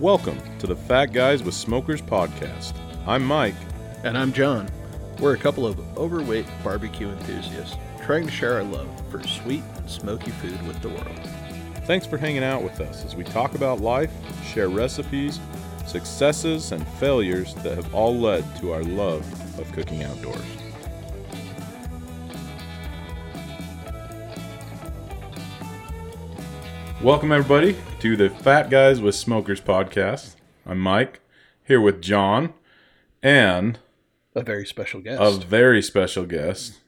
Welcome to the Fat Guys with Smokers podcast. I'm Mike. And I'm John. We're a couple of overweight barbecue enthusiasts trying to share our love for sweet and smoky food with the world. Thanks for hanging out with us as we talk about life, share recipes, successes, and failures that have all led to our love of cooking outdoors. Welcome, everybody, to the Fat Guys with Smokers podcast. I'm Mike, here with John and A very special guest. a very special guest.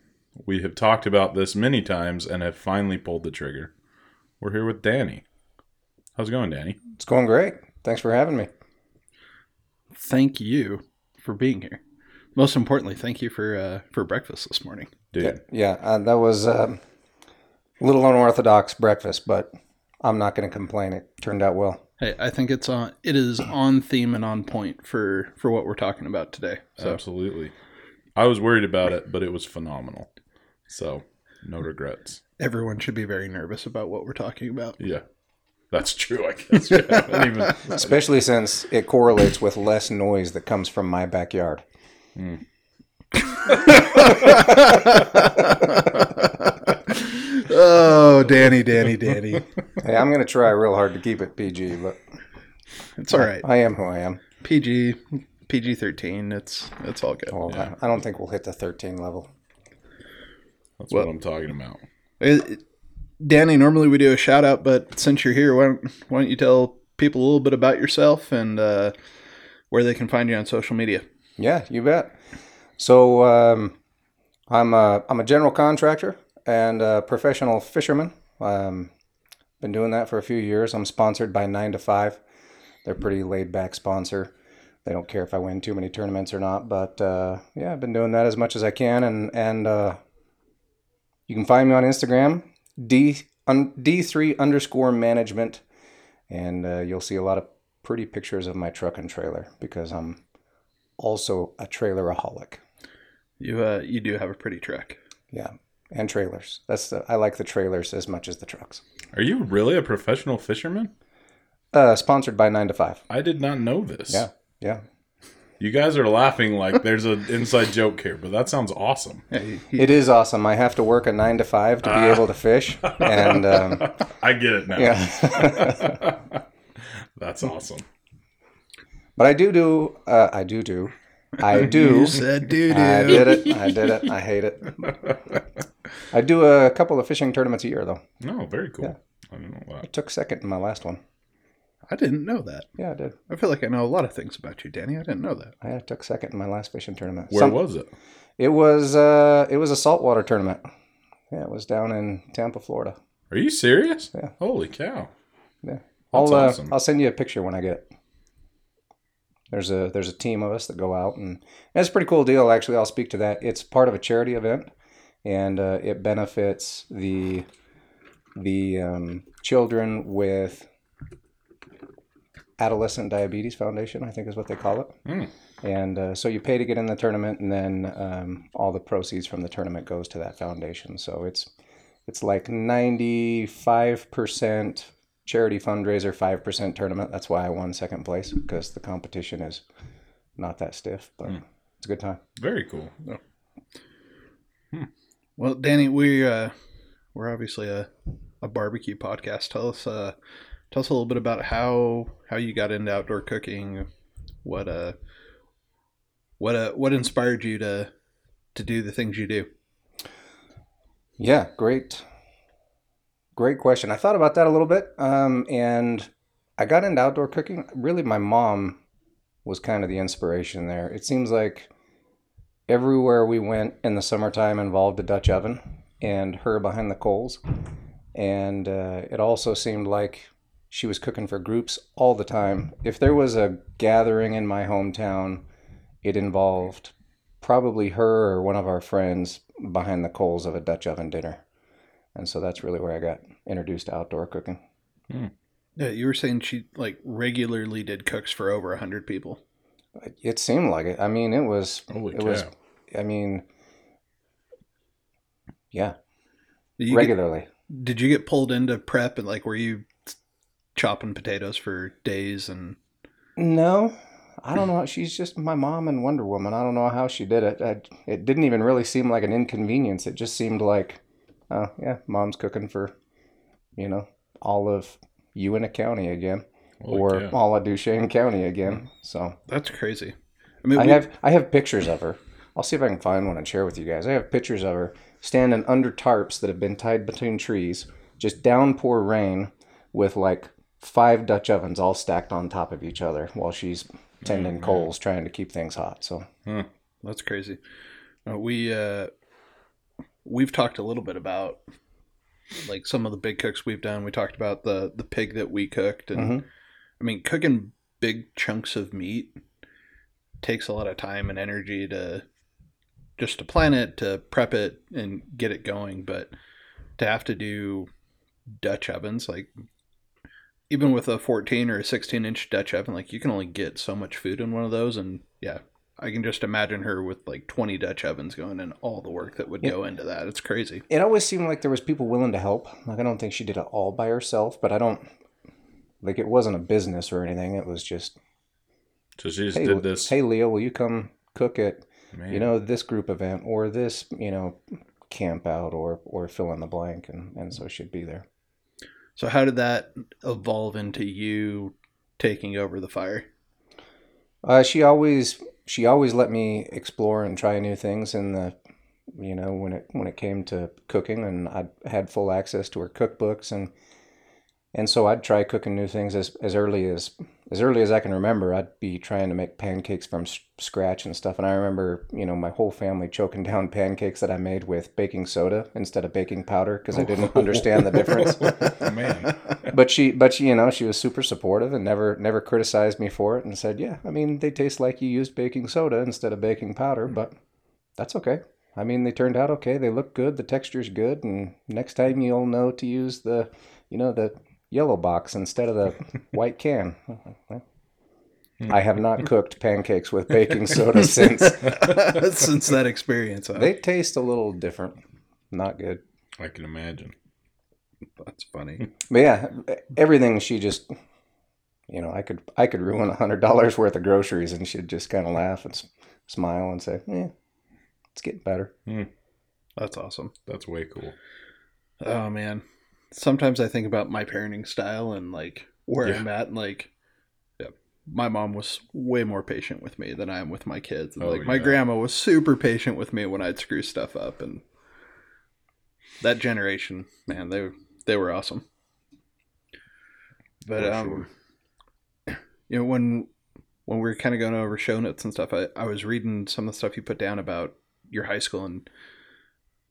We have talked about this many times and have finally pulled the trigger. We're here with Danny. How's it going, Danny? It's going great. Thanks for having me. thank you for being here. Most importantly, thank you for uh, for breakfast this morning. Dude, Yeah, yeah uh, that was um, a little unorthodox breakfast, but I'm not going to complain. It turned out well. Hey, I think it's on. It is on theme and on point for for what we're talking about today. So absolutely. I was worried about it, but it was phenomenal. So, no regrets. everyone should be very nervous about what we're talking about. Yeah. That's true, I guess. We haven't even- Especially since it correlates with less noise that comes from my backyard. Hmm. oh, Danny, Danny, Danny. Hey, I'm going to try real hard to keep it PG, but It's all right. I am who I am. PG PG thirteen. It's it's all good. Well, I I don't think we'll hit the 13 level. That's what I'm talking about. It- it- Danny, normally we do a shout out, but since you're here, why don't, why don't you tell people a little bit about yourself and uh, where they can find you on social media? Yeah, you bet. So um, I'm a I'm a general contractor and a professional fisherman. Um, been doing that for a few years. I'm sponsored by Nine to Five. They're a pretty laid back sponsor. They don't care if I win too many tournaments or not. But uh, yeah, I've been doing that as much as I can, and and uh, you can find me on Instagram d un, d3 underscore management, and uh, you'll see a lot of pretty pictures of my truck and trailer because I'm also a traileraholic. You uh, you do have a pretty truck. Yeah, and trailers. That's the I like the trailers as much as the trucks. Are you really a professional fisherman? Uh, sponsored by Nine to Five. I did not know this. Yeah, yeah. You guys are laughing like there's an inside joke here, but that sounds awesome. Yeah, he- he- It is awesome. I have to work a nine to five to be able to fish, and um, I get it now. yeah. That's awesome. but I do do. Uh, I do do. I do. you said doo I did it. I did it. I hate it. I do a couple of fishing tournaments a year, though. No, very cool. I didn't know I that. took second in my last one. I didn't know that. Yeah, I did. I feel like I know a lot of things about you, Danny. I didn't know that. I took second in my last fishing tournament. Where Some- was it? It was uh it was a saltwater tournament. Yeah, it was down in Tampa, Florida. Are you serious? Yeah. Holy cow. Yeah. That's I'll uh, awesome. I'll send you a picture when I get it. There's a there's a team of us that go out and it's a pretty cool deal actually. I'll speak to that. It's part of a charity event and uh, it benefits the the um, children with adolescent diabetes foundation i think is what they call it. Mm. and uh, so you pay to get in the tournament and then um, all the proceeds from the tournament goes to that foundation. So it's it's like 95% charity fundraiser 5% tournament. That's why i won second place because the competition is not that stiff but it's a good time. Very cool. Well, Danny, we uh, we're obviously a, a barbecue podcast. Tell us uh, tell us a little bit about how how you got into outdoor cooking. What uh what uh what inspired you to to do the things you do? Yeah, great, great question. I thought about that a little bit, um, and I got into outdoor cooking. Really, my mom was kind of the inspiration there. It seems like everywhere we went in the summertime involved a Dutch oven and her behind the coals, and uh, it also seemed like she was cooking for groups all the time. If there was a gathering in my hometown, it involved probably her or one of our friends behind the coals of a Dutch oven dinner. And so that's really where I got introduced to outdoor cooking. Yeah, you were saying she like regularly did cooks for over a hundred people. It seemed like it. I mean, it was Holy it cow. was I mean yeah, Did you get, regularly. did you get pulled into prep and like were you chopping potatoes for days and No, I don't know. She's just my mom and Wonder Woman. I don't know how she did it. I, it didn't even really seem like an inconvenience. It just seemed like, oh yeah, mom's cooking for, you know, all of Uintah County again, Holy or cow. all of Duchesne County again. So That's crazy. I mean, I we- have I have pictures of her. I'll see if I can find one and share with you guys. I have pictures of her standing under tarps that have been tied between trees, just downpour rain, with like five Dutch ovens all stacked on top of each other while she's tending coals, trying to keep things hot. So That's crazy. Uh, we uh, we've talked a little bit about like some of the big cooks we've done. We talked about the the pig that we cooked, and Mhm. I mean, cooking big chunks of meat takes a lot of time and energy to just to plan it, to prep it, and get it going. But to have to do Dutch ovens, like even with a 14 or a 16 inch Dutch oven, like you can only get so much food in one of those, and yeah, I can just imagine her with like 20 Dutch ovens going and all the work that would Yep. go into that. It's crazy. it always seemed like there was people willing to help. Like I don't think she did it all by herself, but I don't like it wasn't a business or anything. It was just So she just hey, did this. hey Leo, will you come cook at man. you know this group event or this you know camp out or or fill in the blank and and so she'd be there So how did that evolve into you taking over the fire? uh, she always she always let me explore and try new things in the you know when it when it came to cooking and i had full access to her cookbooks and and so i'd try cooking new things as, as early as as early as i can remember. I'd be trying to make pancakes from s- scratch and stuff. And i remember you know my whole family choking down pancakes that i made with baking soda instead of baking powder because i didn't oh. understand the difference. Man. but she but she, you know she was super supportive and never never criticized me for it and said yeah i mean they taste like you used baking soda instead of baking powder hmm. but that's okay. I mean they turned out okay. They look good. The texture's good. And next time you'll know to use the you know the yellow box instead of the white can hmm. i have not cooked pancakes with baking soda since Since that experience, huh? they taste a little different not good I can imagine. that's funny. But yeah, everything she just, you know, I could I could ruin a hundred dollars worth of groceries, and she'd just kind of laugh and s- smile and say, "Yeah, it's getting better." Hmm. That's awesome. That's way cool. Oh man. Sometimes I think about my parenting style and like where Yeah. I'm at and like yeah, my mom was way more patient with me than I am with my kids. And Oh, like my grandma was super patient with me when I'd screw stuff up and that generation, man, they they were awesome. But For um you know when when we were kind of going over show notes and stuff, I, I was reading some of the stuff you put down about your high school and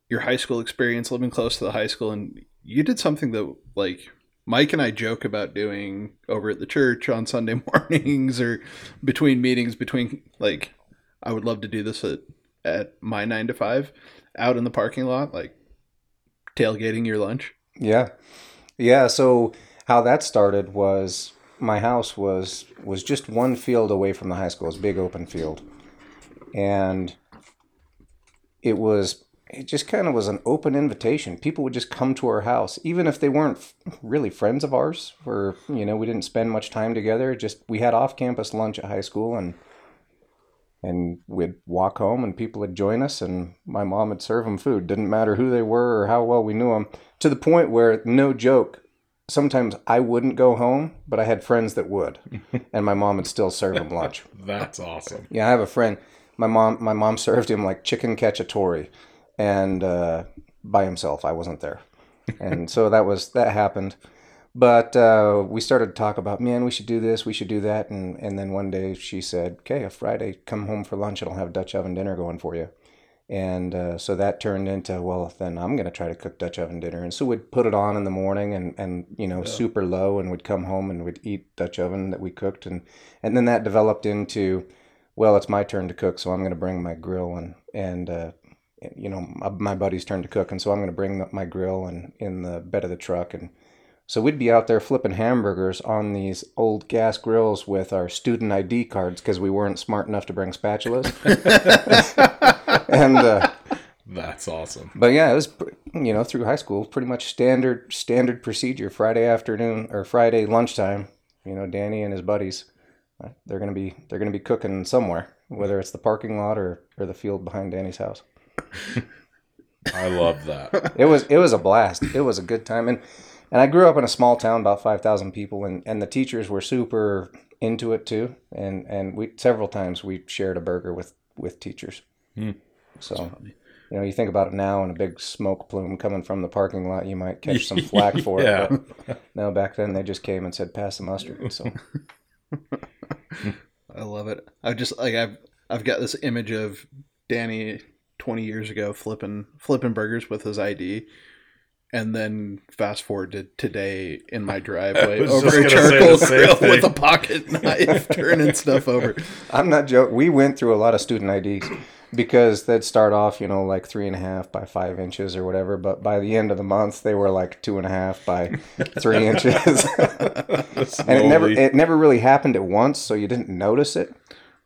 your high school experience living close to the high school and you did something that like Mike and I joke about doing over at the church on Sunday mornings or between meetings between like I would love to do this at at my 9 to 5 out in the parking lot like tailgating your lunch. Yeah, yeah. So how that started was my house was was just one field away from the high school. It's big open field, and it was it just kind of was an open invitation. People would just come to our house, even if they weren't f- really friends of ours. Or you know, we didn't spend much time together. Just we had off campus lunch at high school, and and we'd walk home, and people would join us, and my mom would serve them food. Didn't matter who they were or how well we knew them. To the point where, no joke, sometimes I wouldn't go home, but I had friends that would, and my mom would still serve them lunch. That's awesome. Yeah, I have a friend. My mom, my mom served him like chicken cacciatore, and uh, by himself. I wasn't there, and so that was that happened. But uh, we started to talk about, man, we should do this, we should do that, and and then one day she said, "Okay, a Friday, come home for lunch, and I'll have Dutch oven dinner going for you." And uh, so that turned into, well, then I'm gonna try to cook Dutch oven dinner, and so we'd put it on in the morning, and and you know, super low, and we'd come home and we'd eat Dutch oven that we cooked, and and then that developed into well, it's my turn to cook, so I'm going to bring my grill and and uh, you know my, my buddy's turn to cook, and so I'm going to bring the, my grill and in the bed of the truck, and so we'd be out there flipping hamburgers on these old gas grills with our student ID cards because we weren't smart enough to bring spatulas, and. Uh, That's awesome. but yeah, it was you know through high school pretty much standard standard procedure. Friday afternoon or Friday lunchtime, you know, Danny and his buddies they're gonna be they're gonna be cooking somewhere, whether it's the parking lot or or the field behind Danny's house. I love that. It was it was a blast. It was a good time, and and I grew up in a small town, about five thousand people, and and the teachers were super into it too, and and we several times we shared a burger with with teachers. Hmm. So. You know, you think about it now, and a big smoke plume coming from the parking lot, you might catch some flack for Yeah. it. But no, back then they just came and said, "Pass the mustard." So I love it. I just like I've I've got this image of Danny twenty years ago flipping flipping burgers with his ID. And then fast forward to today in my driveway over a charcoal grill thing. with a pocket knife, turning stuff over. I'm not joking. We went through a lot of student IDs because they'd start off, you know, like three and a half by five inches or whatever. But by the end of the month, they were like two and a half by three inches. and it never it never really happened at once, so you didn't notice it.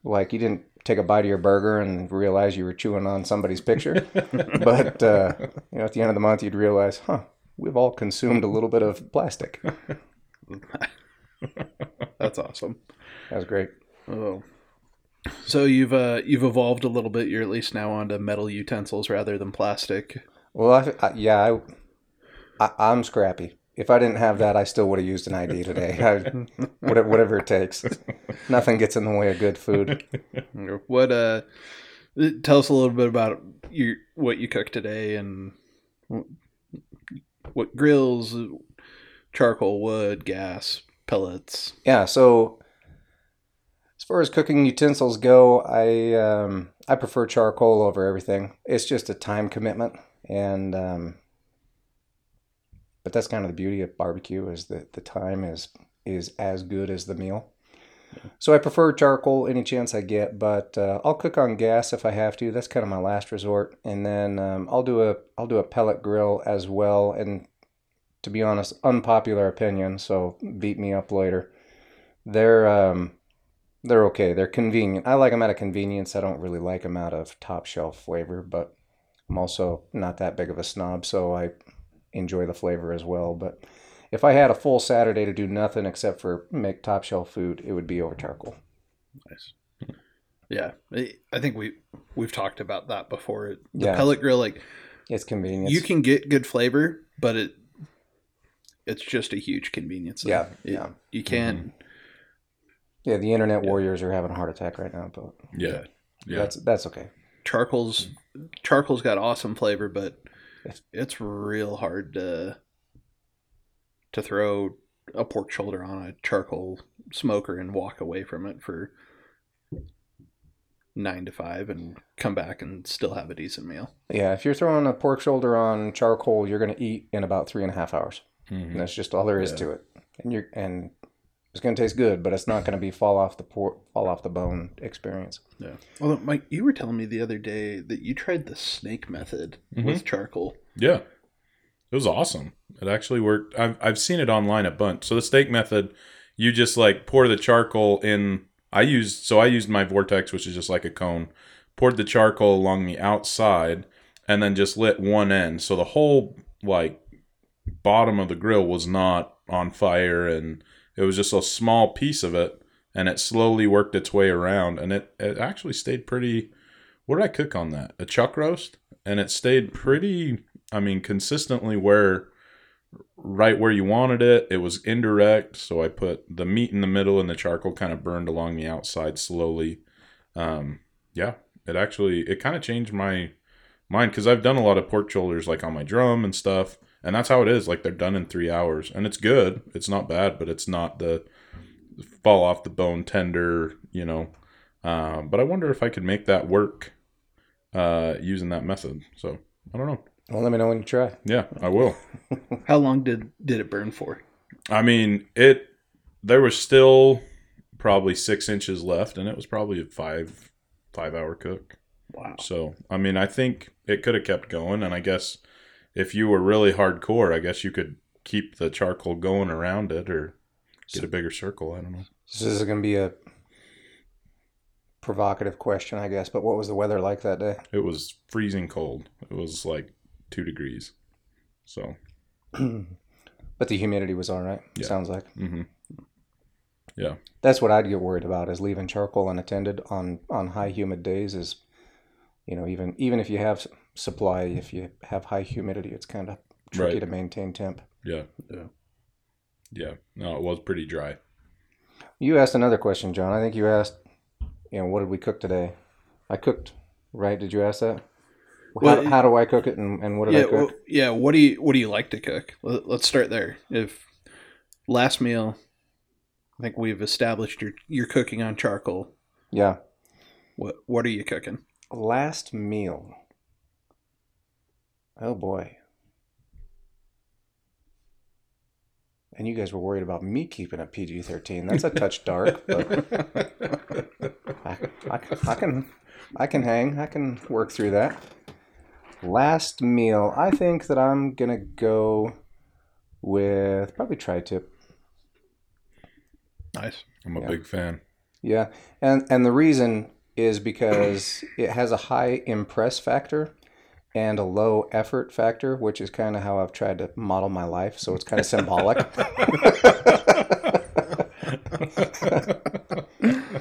Like you didn't take a bite of your burger and realize you were chewing on somebody's picture. but uh, you know, at the end of the month, you'd realize, huh, we've all consumed a little bit of plastic. That's awesome. That was great. Oh. So you've uh you've evolved a little bit. You're at least now onto metal utensils rather than plastic. Well, I, I, yeah, I, I, I'm scrappy. If I didn't have that, I still would have used an ID today. I, whatever, whatever it takes. Nothing gets in the way of good food. What uh tell us a little bit about your what you cook today and what grills, charcoal, wood, gas, pellets. Yeah. So, as far as cooking utensils go, I um, I prefer charcoal over everything. It's just a time commitment, and um, but that's kind of the beauty of barbecue is that the time is is as good as the meal. So I prefer charcoal any chance I get, but uh, I'll cook on gas if I have to. That's kind of my last resort, and then um, I'll do a I'll do a pellet grill as well. And to be honest, unpopular opinion, so beat me up later. They're um, they're okay. They're convenient. I like them out of convenience. I don't really like them out of top shelf flavor, but I'm also not that big of a snob, so I enjoy the flavor as well. But if I had a full Saturday to do nothing except for make top shelf food, it would be over charcoal. Nice. Yeah, I think we we've talked about that before. The Yeah. pellet grill, like It's convenient. you can get good flavor, but it it's just a huge convenience. Yeah, It- yeah. You can't. Mm-hmm. yeah, the internet warriors are having a heart attack right now, but Yeah. Yeah. that's that's okay. charcoal's charcoal's got awesome flavor, but it's it's real hard to to throw a pork shoulder on a charcoal smoker and walk away from it for nine to five and come back and still have a decent meal. Yeah, if you're throwing a pork shoulder on charcoal, you're going to eat in about three and a half hours. Mhm. And that's just all there is Yeah. to it. And you're and it's going to taste good, but it's not going to be fall off the por- fall off the bone experience. Yeah. Well, Mike, you were telling me the other day that you tried the snake method with mm-hmm. charcoal. Yeah. It was awesome. It actually worked. I've, I've seen it online a bunch. So the snake method, you just like pour the charcoal in. I used, so I used my vortex, which is just like a cone, poured the charcoal along the outside and then just lit one end. So the whole like bottom of the grill was not on fire and it was just a small piece of it and it slowly worked its way around and it, it actually stayed pretty what did i cook on that? A chuck roast? And it stayed pretty i mean consistently where right where you wanted it. It was indirect so i put the meat in the middle and the charcoal kind of burned along the outside slowly. Um yeah it actually it kind of changed my mind because i've done a lot of pork shoulders like on my drum and stuff and that's how it is like they're done in three hours and it's good it's not bad but it's not the fall off the bone tender you know um, but i wonder if i could make that work uh, using that method so i don't know Well, let me know when you try. yeah i will How long did did it burn for? i mean it there was still probably six inches left and it was probably a five five hour cook Wow. So, I mean, I think it could have kept going. And I guess if you were really hardcore, I guess you could keep the charcoal going around it or get a bigger circle. I don't know. This is going to be a provocative question, I guess. But what was the weather like that day? It was freezing cold. It was like two degrees. So, but the humidity was all right. Yeah. Sounds like. hmm Yeah. That's what I'd get worried about is leaving charcoal unattended on on high humid days. Is you know even even if you have supply, if you have high humidity, it's kind of tricky Right. to maintain temp. Yeah. Yeah. Yeah. No, it was pretty dry. You asked another question, John. I think you asked, you know, what did we cook today? I cooked, right? Did you ask that? How, Well, how do I cook it, and, and what did yeah, I cook? well, yeah. What do you What do you like to cook? Let, let's start there. If last meal, I think we've established you're you're cooking on charcoal. yeah, What What are you cooking? last meal. Oh boy. And you guys were worried about me keeping a PG thirteen. That's a touch dark, but I, I, I can I can hang. I can work through that. Last meal. I think that I'm gonna go with probably tri-tip. nice. I'm a Yeah. big fan. Yeah, and and the reason is because it has a high impress factor and a low effort factor, which is kind of how I've tried to model my life. So it's kind of symbolic.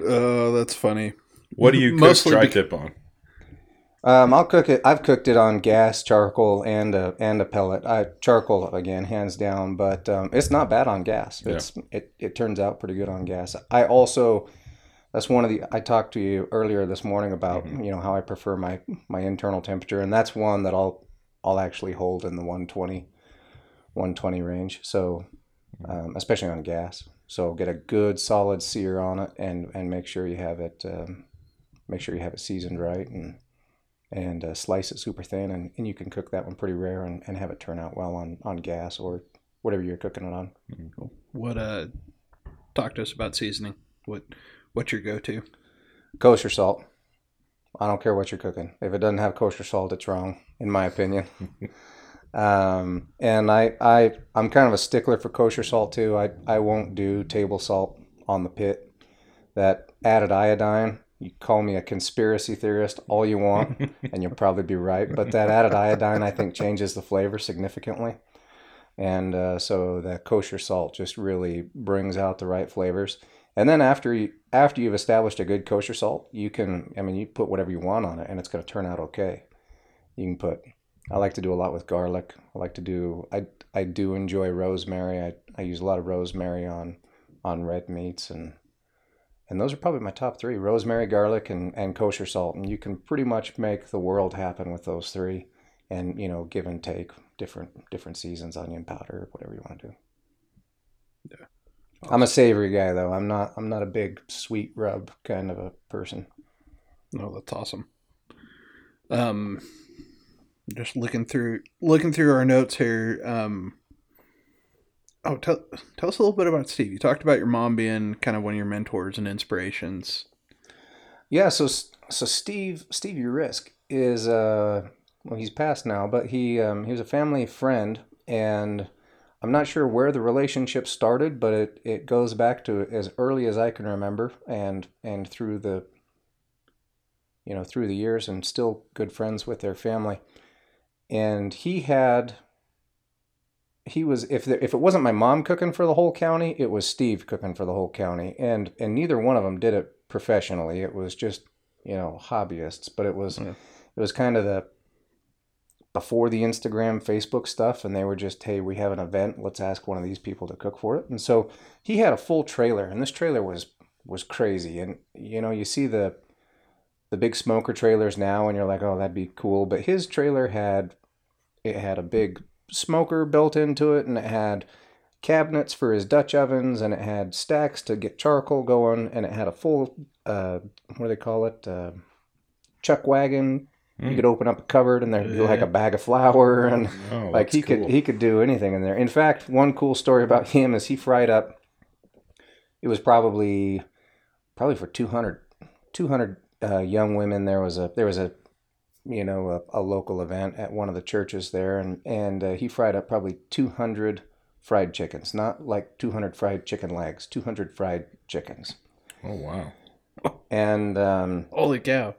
Oh, that's funny. What do you cook Mostly tri bec- tip on? Um, I'll cook it. I've cooked it on gas, charcoal, and a and a pellet. I charcoal again, hands down. But um, it's not bad on gas. Yeah. It's it, it turns out pretty good on gas. I also that's one of the I talked to you earlier this morning about Mhm. you know how I prefer my my internal temperature, and that's one that I'll I'll actually hold in the 120 120 range. So um, especially on gas. So get a good solid sear on it, and and make sure you have it um, make sure you have it seasoned right and and uh, slice it super thin, and, and you can cook that one pretty rare and, and have it turn out well on, on gas or whatever you're cooking it on. What uh? Talk to us about seasoning. What What's your go to? Kosher salt. I don't care what you're cooking. If it doesn't have kosher salt, it's wrong, in my opinion. um, and I, I, I'm kind of a stickler for kosher salt too. I, I won't do table salt on the pit. That added iodine, you call me a conspiracy theorist all you want, and you'll probably be right. But that added iodine, I think, changes the flavor significantly. And uh, so the kosher salt just really brings out the right flavors. And then after you after you've established a good kosher salt, you can I mean you put whatever you want on it and it's going to turn out okay. You can put I like to do a lot with garlic. I like to do I I do enjoy rosemary. I, I use a lot of rosemary on on red meats and and those are probably my top three: rosemary, garlic, and, and kosher salt. And you can pretty much make the world happen with those three, and you know, give and take different different seasons, onion powder, whatever you want to do. I'm a savory guy though. I'm not. I'm not a big sweet rub kind of a person. No, that's awesome. Um, just looking through looking through our notes here. Um, oh, tell tell us a little bit about Steve. You talked about your mom being kind of one of your mentors and inspirations. Yeah. So so Steve Steve Urisk is uh well he's passed now, but he um, he was a family friend, and I'm not sure where the relationship started, but it, it goes back to as early as I can remember, and and through the you know through the years, and still good friends with their family. And he had he was if the, if it wasn't my mom cooking for the whole county, it was Steve cooking for the whole county, and and neither one of them did it professionally. It was just you know hobbyists, but it was Yeah. it was kind of the before the Instagram, Facebook stuff, and they were just, hey, we have an event, let's ask one of these people to cook for it. And so he had a full trailer, and this trailer was was crazy. And you know, you see the the big smoker trailers now, and you're like, oh, that'd be cool. But his trailer had it had a big smoker built into it, and it had cabinets for his Dutch ovens, and it had stacks to get charcoal going, and it had a full uh, what do they call it? Uh, chuck wagon. You Mm. could open up a cupboard, and there'd be like a bag of flour, and Oh, like he cool. could he could do anything in there. In fact, one cool story about him is he fried up. It was probably probably for 200, 200 uh, young women. There was a there was a you know a, a local event at one of the churches there, and and uh, he fried up probably two hundred fried chickens, not like two hundred fried chicken legs, two hundred fried chickens, Oh wow. and um, Holy cow!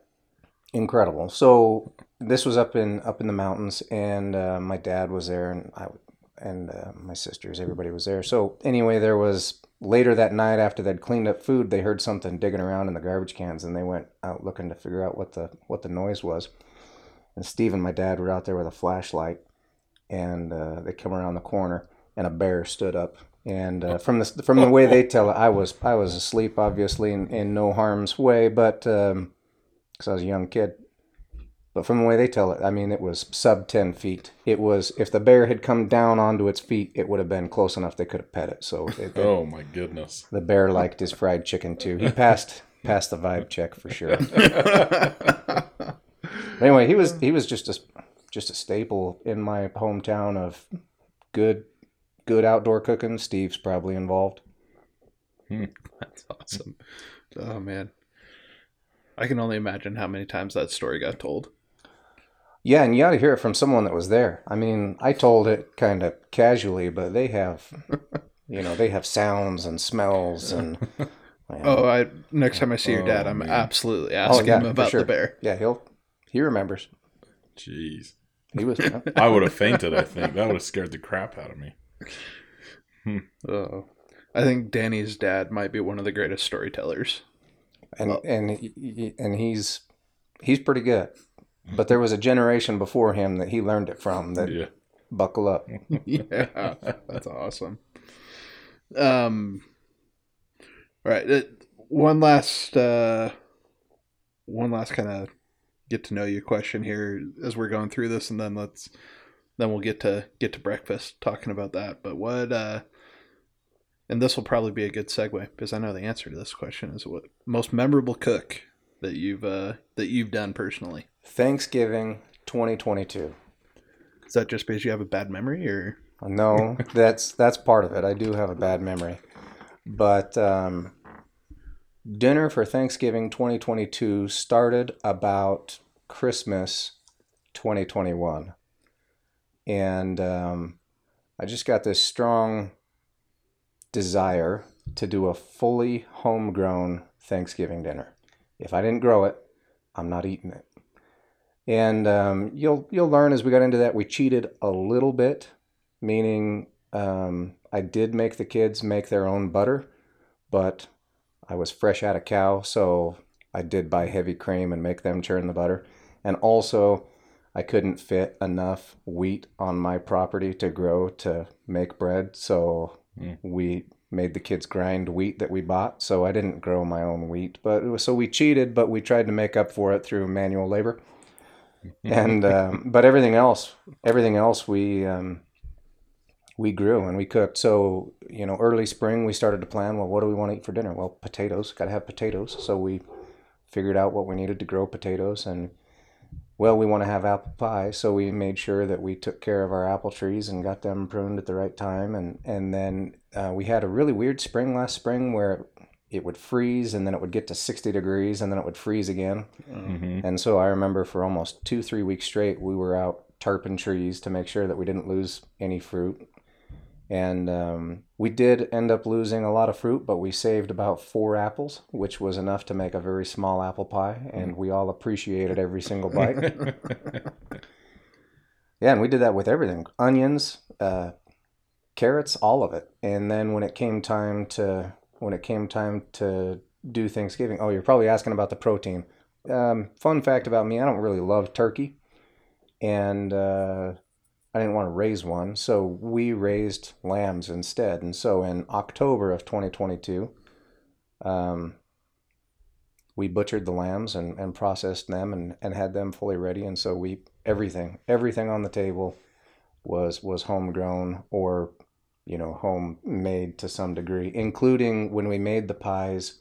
Incredible. So this was up in up in the mountains, and uh, my dad was there, and I and uh, my sisters, everybody was there. So anyway, there was later that night, after they'd cleaned up food, they heard something digging around in the garbage cans, and they went out looking to figure out what the what the noise was. And Steve and my dad were out there with a flashlight, and uh, they come around the corner, and a bear stood up. And uh, from the from the way they tell it, I was I was asleep, obviously, in, in no harm's way, but because I was a young kid. But from the way they tell it, I mean, it was sub 10 feet. It was, if the bear had come down onto its feet, it would have been close enough they could have pet it. So it, Oh my goodness. the bear liked his fried chicken too. He passed passed the vibe check for sure. anyway, he was he was just a just a staple in my hometown of good good outdoor cooking. Steve's probably involved. Hmm. That's awesome. Oh man. I can only imagine how many times that story got told. Yeah, and you got to hear it from someone that was there. I mean, I told it kind of casually, but they have, you know, they have sounds and smells and. man. Oh, I next time I see your dad, Oh, I'm man. absolutely oh, asking yeah, him about sure. the bear. Yeah, he'll he remembers. Jeez. He was I would have fainted, I think. That would have scared the crap out of me. Oh, I think Danny's dad might be one of the greatest storytellers. And and he- he- and he's he's pretty good. But there was a generation before him that he learned it from. That Yeah. buckle up. yeah, that's awesome. Um, all right, uh, one last, uh, one last kind of get to know you question here as we're going through this, and then let's then we'll get to get to breakfast talking about that. But what, uh, and this will probably be a good segue because I know the answer to this question is what most memorable cook that you've uh, that you've done personally. Thanksgiving 2022. Is that just because you have a bad memory, or No, that's that's part of it. I do have a bad memory, but um, dinner for Thanksgiving 2022 started about Christmas 2021, and um, I just got this strong desire to do a fully homegrown Thanksgiving dinner. If I didn't grow it, I'm not eating it. And um, you'll you'll learn as we got into that. We cheated a little bit meaning um, I did make the kids make their own butter, but I was fresh out of cow, so I did buy heavy cream and make them churn the butter. And also, I couldn't fit enough wheat on my property to grow to make bread, so Mm. we made the kids grind wheat that we bought. So I didn't grow my own wheat, but it was, so we cheated, but we tried to make up for it through manual labor. and um, but everything else, everything else, we um, we grew and we cooked. So, you know, early spring, we started to plan, well, what do we want to eat for dinner? Well, potatoes, got to have potatoes. So we figured out what we needed to grow potatoes. And, well, we want to have apple pie. So we made sure that we took care of our apple trees and got them pruned at the right time. And, and then uh, we had a really weird spring last spring where it would freeze and then it would get to 60 degrees and then it would freeze again. hmm And so I remember for almost two, three weeks straight, we were out tarping trees to make sure that we didn't lose any fruit. And um, we did end up losing a lot of fruit, but we saved about four apples, which was enough to make a very small apple pie. And we all appreciated every single bite. yeah, and we did that with everything onions, uh, carrots, all of it. And then when it came time to when it came time to do Thanksgiving, oh, you're probably asking about the protein. Um, fun fact about me: I don't really love turkey, and uh, I didn't want to raise one, so we raised lambs instead. And so in October of 2022, um, we butchered the lambs and, and processed them and, and had them fully ready. And so we everything everything on the table was was homegrown or you know homemade to some degree, including when we made the pies.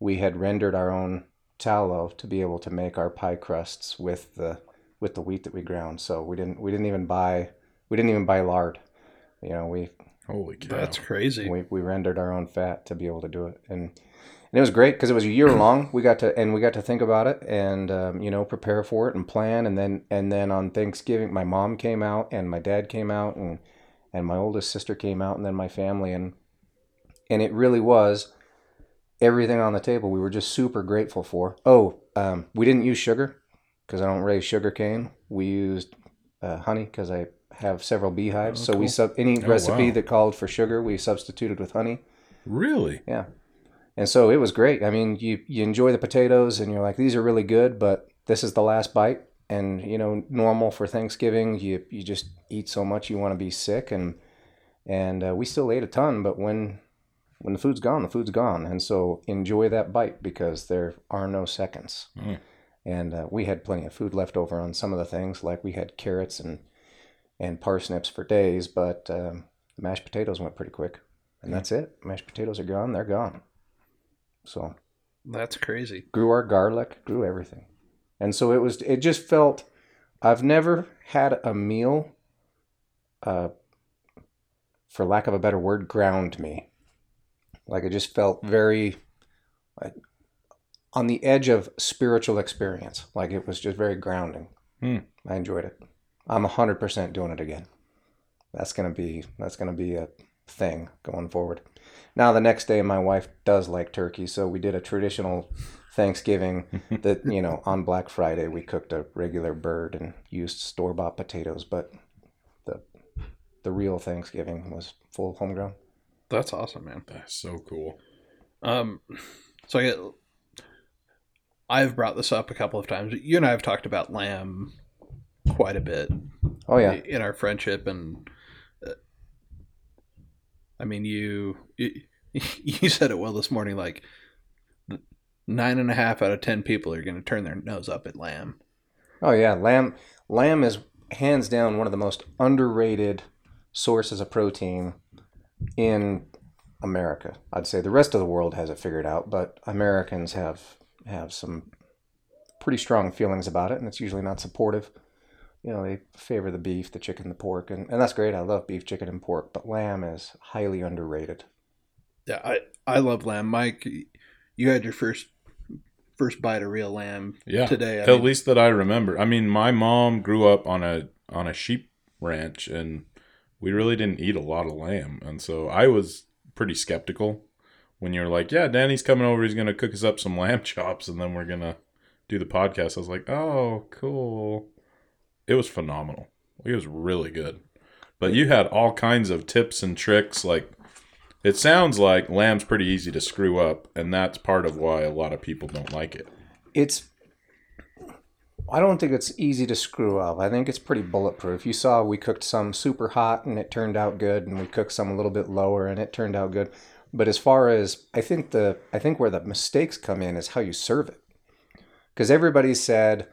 We had rendered our own tallow to be able to make our pie crusts with the with the wheat that we ground. So we didn't we didn't even buy we didn't even buy lard. You know, we Holy cow. that's crazy. we, we rendered our own fat to be able to do it and and it was great because it was a year long we got to and we got to think about it and um, you know prepare for it and plan and then and then on thanksgiving my mom came out and my dad came out and and my oldest sister came out and then my family and and it really was everything on the table we were just super grateful for oh um, we didn't use sugar because i don't raise sugar cane we used uh, honey because i have several beehives Oh, so we sub any Oh, recipe wow. that called for sugar we substituted with honey Really? Yeah. And so it was great. I mean, you you enjoy the potatoes and you're like these are really good, but this is the last bite and you know, normal for Thanksgiving, you you just eat so much you want to be sick and and uh, we still ate a ton, but when when the food's gone, the food's gone. And so enjoy that bite because there are no seconds. Mm. And uh, we had plenty of food left over on some of the things, like we had carrots and and parsnips for days, but um, mashed potatoes went pretty quick. And that's it. Mashed potatoes are gone. They're gone. So That's crazy. grew our garlic, grew everything. And so it was, it just felt, I've never had a meal, uh, for lack of a better word, ground me. Like it just felt very on the edge of spiritual experience. Like it was just very grounding. Hmm. I enjoyed it. I'm 100% doing it again. That's going to be, that's going to be a thing going forward. Now the next day, my wife does like turkey, so we did a traditional Thanksgiving. that you know, on Black Friday, we cooked a regular bird and used store bought potatoes, but the the real Thanksgiving was full of homegrown. That's awesome, man. That's so cool. Um, so I get, I've brought this up a couple of times. You and I have talked about lamb quite a bit Oh yeah, in our friendship, and uh, I mean, you, you you said it well this morning. Like nine and a half out of ten people are going to turn their nose up at lamb. oh yeah. Lamb lamb is hands down one of the most underrated sources of protein in America. I'd say the rest of the world has it figured out, but Americans have have some pretty strong feelings about it, and it's usually not supportive. You know, they favor the beef, the chicken, the pork, and, and that's great. I love beef, chicken, and pork, but lamb is highly underrated. Yeah, I I love lamb. Mike, you had your first first bite of real lamb Yeah. today. I At mean, least that I remember. I mean, my mom grew up on a on a sheep ranch, and we really didn't eat a lot of lamb, and so I was pretty skeptical when you're like, "Yeah, Danny's coming over. He's gonna cook us up some lamb chops, and then we're gonna do the podcast." I was like, "Oh, cool." It was phenomenal. It was really good. But you had all kinds of tips and tricks. Like, it sounds like lamb's pretty easy to screw up, and that's part of why a lot of people don't like it. It's I don't think it's easy to screw up. I think it's pretty bulletproof. You saw we cooked some super hot and it turned out good, and we cooked some a little bit lower and it turned out good. But as far as I think the I think where the mistakes come in is how you serve it. Because everybody said,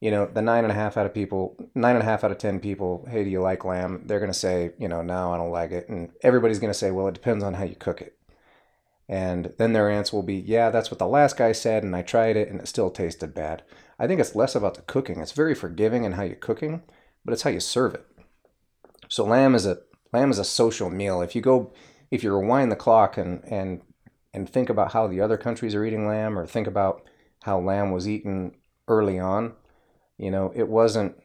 you know, the nine and a half out of people, nine and a half out of ten people, hey, do you like lamb? They're gonna say, you know, no, I don't like it, and everybody's gonna say, well, it depends on how you cook it. And then their answer will be, yeah, that's what the last guy said, and I tried it, and it still tasted bad. I think it's less about the cooking. It's very forgiving in how you're cooking, but it's how you serve it. So lamb is a lamb is a social meal. If you go, if you rewind the clock and and and think about how the other countries are eating lamb, or think about how lamb was eaten early on, you know, it wasn't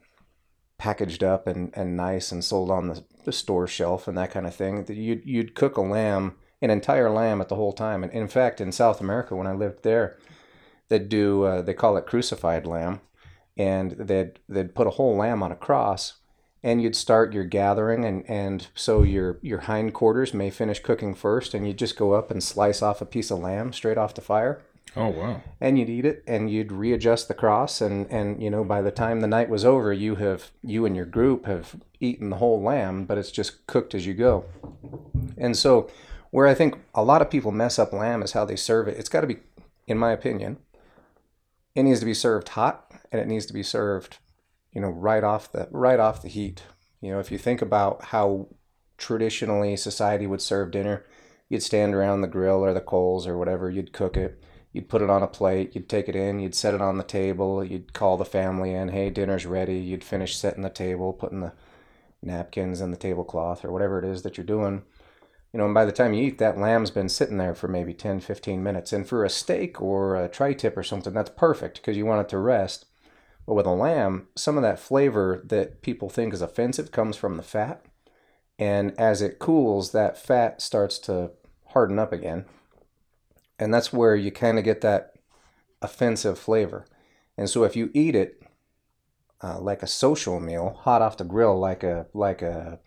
packaged up and, and nice and sold on the, the store shelf and that kind of thing. You'd, you'd cook a lamb, an entire lamb at the whole time. And in fact, in South America, when I lived there, they'd do, uh, they call it crucified lamb. And they'd, they'd put a whole lamb on a cross and you'd start your gathering and, and so your, your hindquarters may finish cooking first and you'd just go up and slice off a piece of lamb straight off the fire. Oh wow! and you'd eat it and you'd readjust the cross and and you know by the time the night was over you have you and your group have eaten the whole lamb but it's just cooked as you go. And so where i think a lot of people mess up lamb is how they serve it. It's got to be in my opinion it needs to be served hot and it needs to be served you know right off the right off the heat you know if you think about how traditionally society would serve dinner you'd stand around the grill or the coals or whatever you'd cook it You'd put it on a plate, you'd take it in, you'd set it on the table, you'd call the family in, hey, dinner's ready. You'd finish setting the table, putting the napkins and the tablecloth or whatever it is that you're doing. You know, and by the time you eat, that lamb's been sitting there for maybe 10, 15 minutes. And for a steak or a tri tip or something, that's perfect because you want it to rest. But with a lamb, some of that flavor that people think is offensive comes from the fat. And as it cools, that fat starts to harden up again and that's where you kind of get that offensive flavor. And so if you eat it uh, like a social meal, hot off the grill, like a like a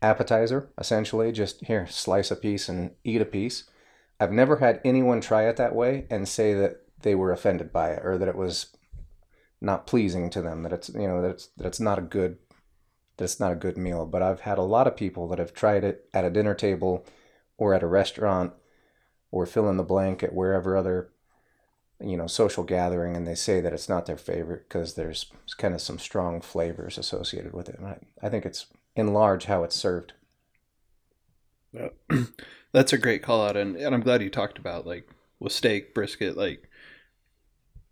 appetizer, essentially. Just here, slice a piece and eat a piece. I've never had anyone try it that way and say that they were offended by it or that it was not pleasing to them. That it's you know that it's that it's not a good that it's not a good meal. But I've had a lot of people that have tried it at a dinner table or at a restaurant or fill in the blank at wherever other you know social gathering and they say that it's not their favorite because there's kind of some strong flavors associated with it. And I, I think it's in large how it's served. That's a great call out, and, and I'm glad you talked about like with steak, brisket, like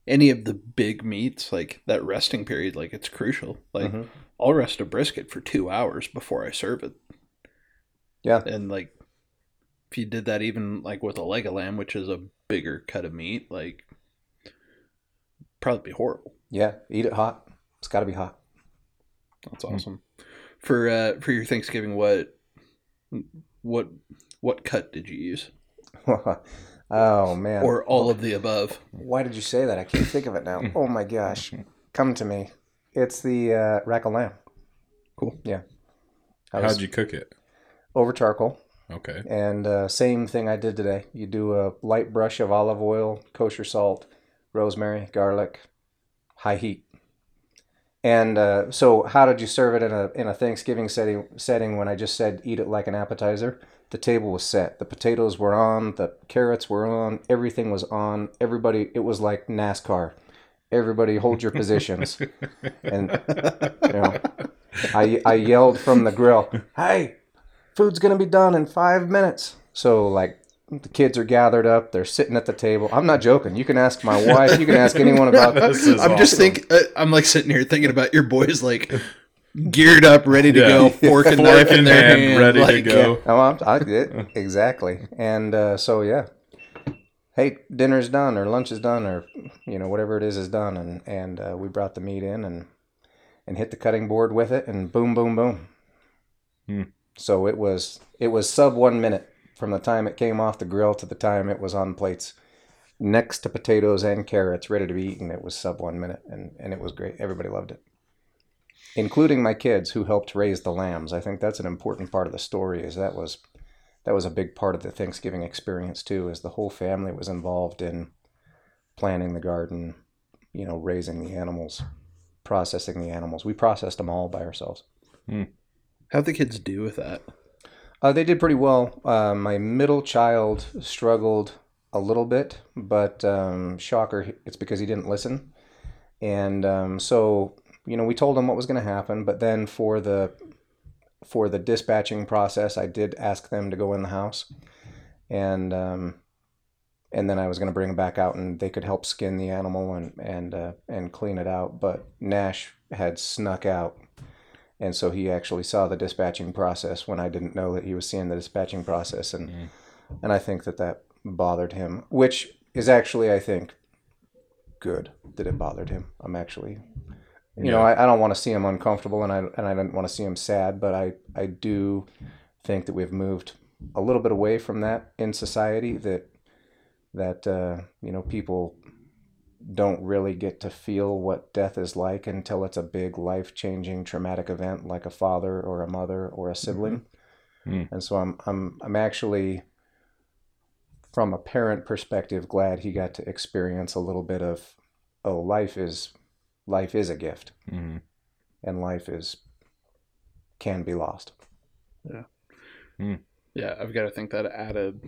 any of the big meats, like that resting period, like it's crucial. Like Mhm. I'll rest a brisket for two hours before I serve it. Yeah. And like if you did that even like with a leg of lamb, which is a bigger cut of meat, like probably be horrible. Yeah, eat it hot. It's got to be hot. That's Hmm. awesome. For uh for your Thanksgiving, what what what cut did you use? oh man. Or all of the above? Why did you say that? I can't think of it now. Oh my gosh. Come to me. It's the uh, rack of lamb. Cool. Yeah. I How'd you cook it? over charcoal. Okay. And uh, same thing I did today. You do a light brush of olive oil, kosher salt, rosemary, garlic, high heat. And uh, so, how did you serve it in a in a Thanksgiving setting? Setting when I just said eat it like an appetizer. The table was set. The potatoes were on. The carrots were on. Everything was on. Everybody. It was like NASCAR. Everybody hold your positions. and you know, I I yelled from the grill, "Hey, food's gonna be done in five minutes." So like the kids are gathered up, they're sitting at the table. I'm not joking. You can ask my wife. You can ask anyone about. This is I'm just awesome. thinking. Uh, I'm like sitting here thinking about your boys like geared up, ready to Yeah. go, fork and Fork knife in in their hand, hand, ready to like, go. Oh, I'm, I did exactly, and uh, so yeah. Hey, dinner's done, or lunch is done, or you know whatever it is is done, and and uh, we brought the meat in and and hit the cutting board with it, and boom, boom, boom. Hmm. So it was it was sub one minute from the time it came off the grill to the time it was on plates, next to potatoes and carrots, ready to be eaten. It was sub one minute, and and it was great. Everybody loved it, including my kids who helped raise the lambs. I think that's an important part of the story. Is that was that was a big part of the Thanksgiving experience too. Is the whole family was involved in planting the garden, you know, raising the animals, processing the animals. We processed them all by ourselves. Hmm. How'd the kids do with that? Uh, they did pretty well. Uh, my middle child struggled a little bit, but um, shocker, it's because he didn't listen. And um, so, you know, we told him what was going to happen, but then for the for the dispatching process, I did ask them to go in the house, and um, and then I was going to bring them back out, and they could help skin the animal and and uh, and clean it out. But Nash had snuck out and so he actually saw the dispatching process when I didn't know that he was seeing the dispatching process, and Mm. and I think that that bothered him, which is actually I think good that it bothered him. I'm actually, you know, I, I don't want to see him uncomfortable, and I and I didn't want to see him sad, but I I do think that we've moved a little bit away from that in society that that uh, you know people don't really get to feel what death is like until it's a big life-changing traumatic event like a father or a mother or a sibling. Mm. And so I'm I'm I'm actually from a parent perspective glad he got to experience a little bit of oh life is life is a gift Mhm. and life is can be lost. Yeah, Yeah, I've got to think that added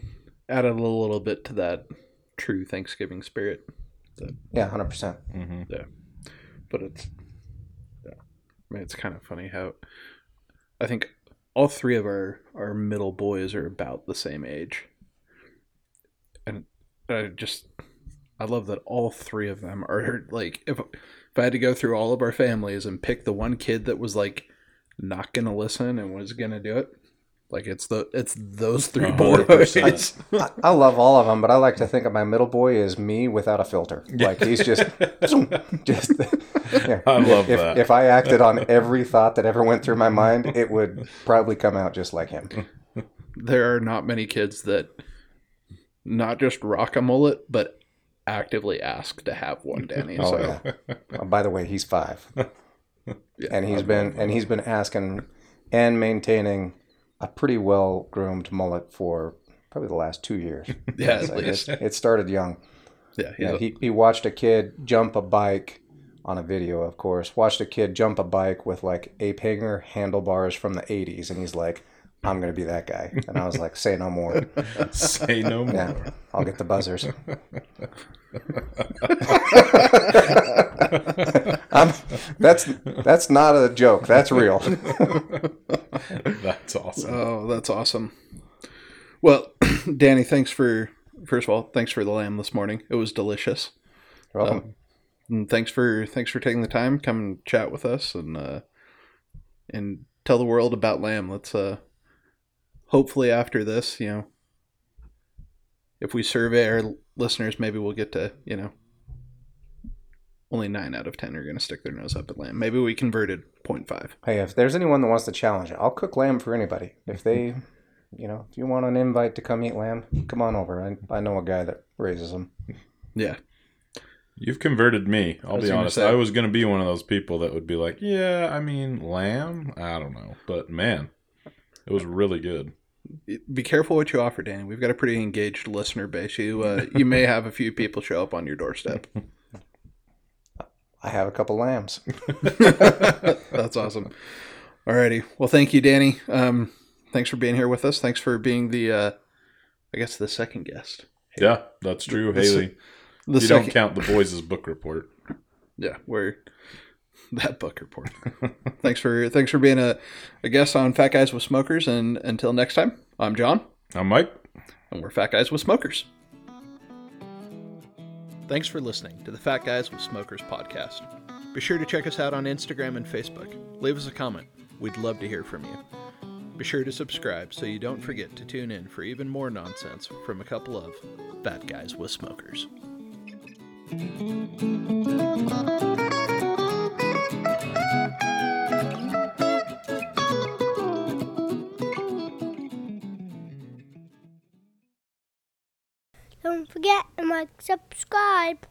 added a little, little bit to that true Thanksgiving spirit. Yeah, 100%. Mhm. But it's yeah, I mean, it's kind of funny how I think all three of our our middle boys are about the same age, and I just I love that all three of them are like if if I had to go through all of our families and pick the one kid that was like not gonna listen and was gonna do it, like it's the it's those three A boys. hundred percent. I, I love all of them, but I like to think of my middle boy as me without a filter. Like he's just, just. yeah. I love if, that. If I acted on every thought that ever went through my mind, it would probably come out just like him. there are not many kids that not just rock a mullet, but actively ask to have one, Danny. Oh so yeah. Oh, by the way, he's five, yeah. and he's been and he's been asking and maintaining a pretty well groomed mullet for probably the last two years. Yeah, at So it, it started young. Yeah, he's Yeah, a- he, he watched a kid jump a bike on a video, of course. Watched a kid jump a bike with like ape hanger handlebars from the 80s, and he's like, I'm going to be that guy. And I was like, say no more. Say no more. Yeah, I'll get the buzzers. I'm, that's that's not a joke. That's real. That's awesome. Oh, that's awesome. Well, Danny, thanks for first of all, thanks for the lamb this morning. It was delicious. You're welcome. And thanks for thanks for taking the time, come and chat with us and uh and tell the world about lamb. Let's uh hopefully after this, you know, if we survey our listeners, maybe we'll get to, you know, only nine out of ten are gonna stick their nose up at lamb. Maybe we converted 0.5. Hey, if there's anyone that wants to challenge it, I'll cook lamb for anybody. If they, you know, if you want an invite to come eat lamb, come on over. I, I know a guy that raises them. Yeah. You've converted me. I I'll be honest. say- I was going to be one of those people that would be like, yeah, I mean, lamb? I don't know. But man, it was really good. be careful what you offer, Danny. We've got a pretty engaged listener base. You uh, you may have a few people show up on your doorstep. I have a couple lambs. That's awesome. Alrighty. Well, thank you, Danny. Um, thanks for being here with us. Thanks for being the, uh, I guess, the second guest. Yeah, that's true, The Haley. The You second, don't count the boys' book report. yeah, we're that book report. thanks for thanks for being a, a guest on Fat Guys with Smokers. And until next time, I'm John, I'm Mike. and we're Fat Guys with Smokers. Thanks for listening to the Fat Guys with Smokers podcast. Be sure to check us out on Instagram and Facebook. Leave us a comment. We'd love to hear from you. Be sure to subscribe so you don't forget to tune in for even more nonsense from a couple of Fat Guys with Smokers. Don't forget like, subscribe.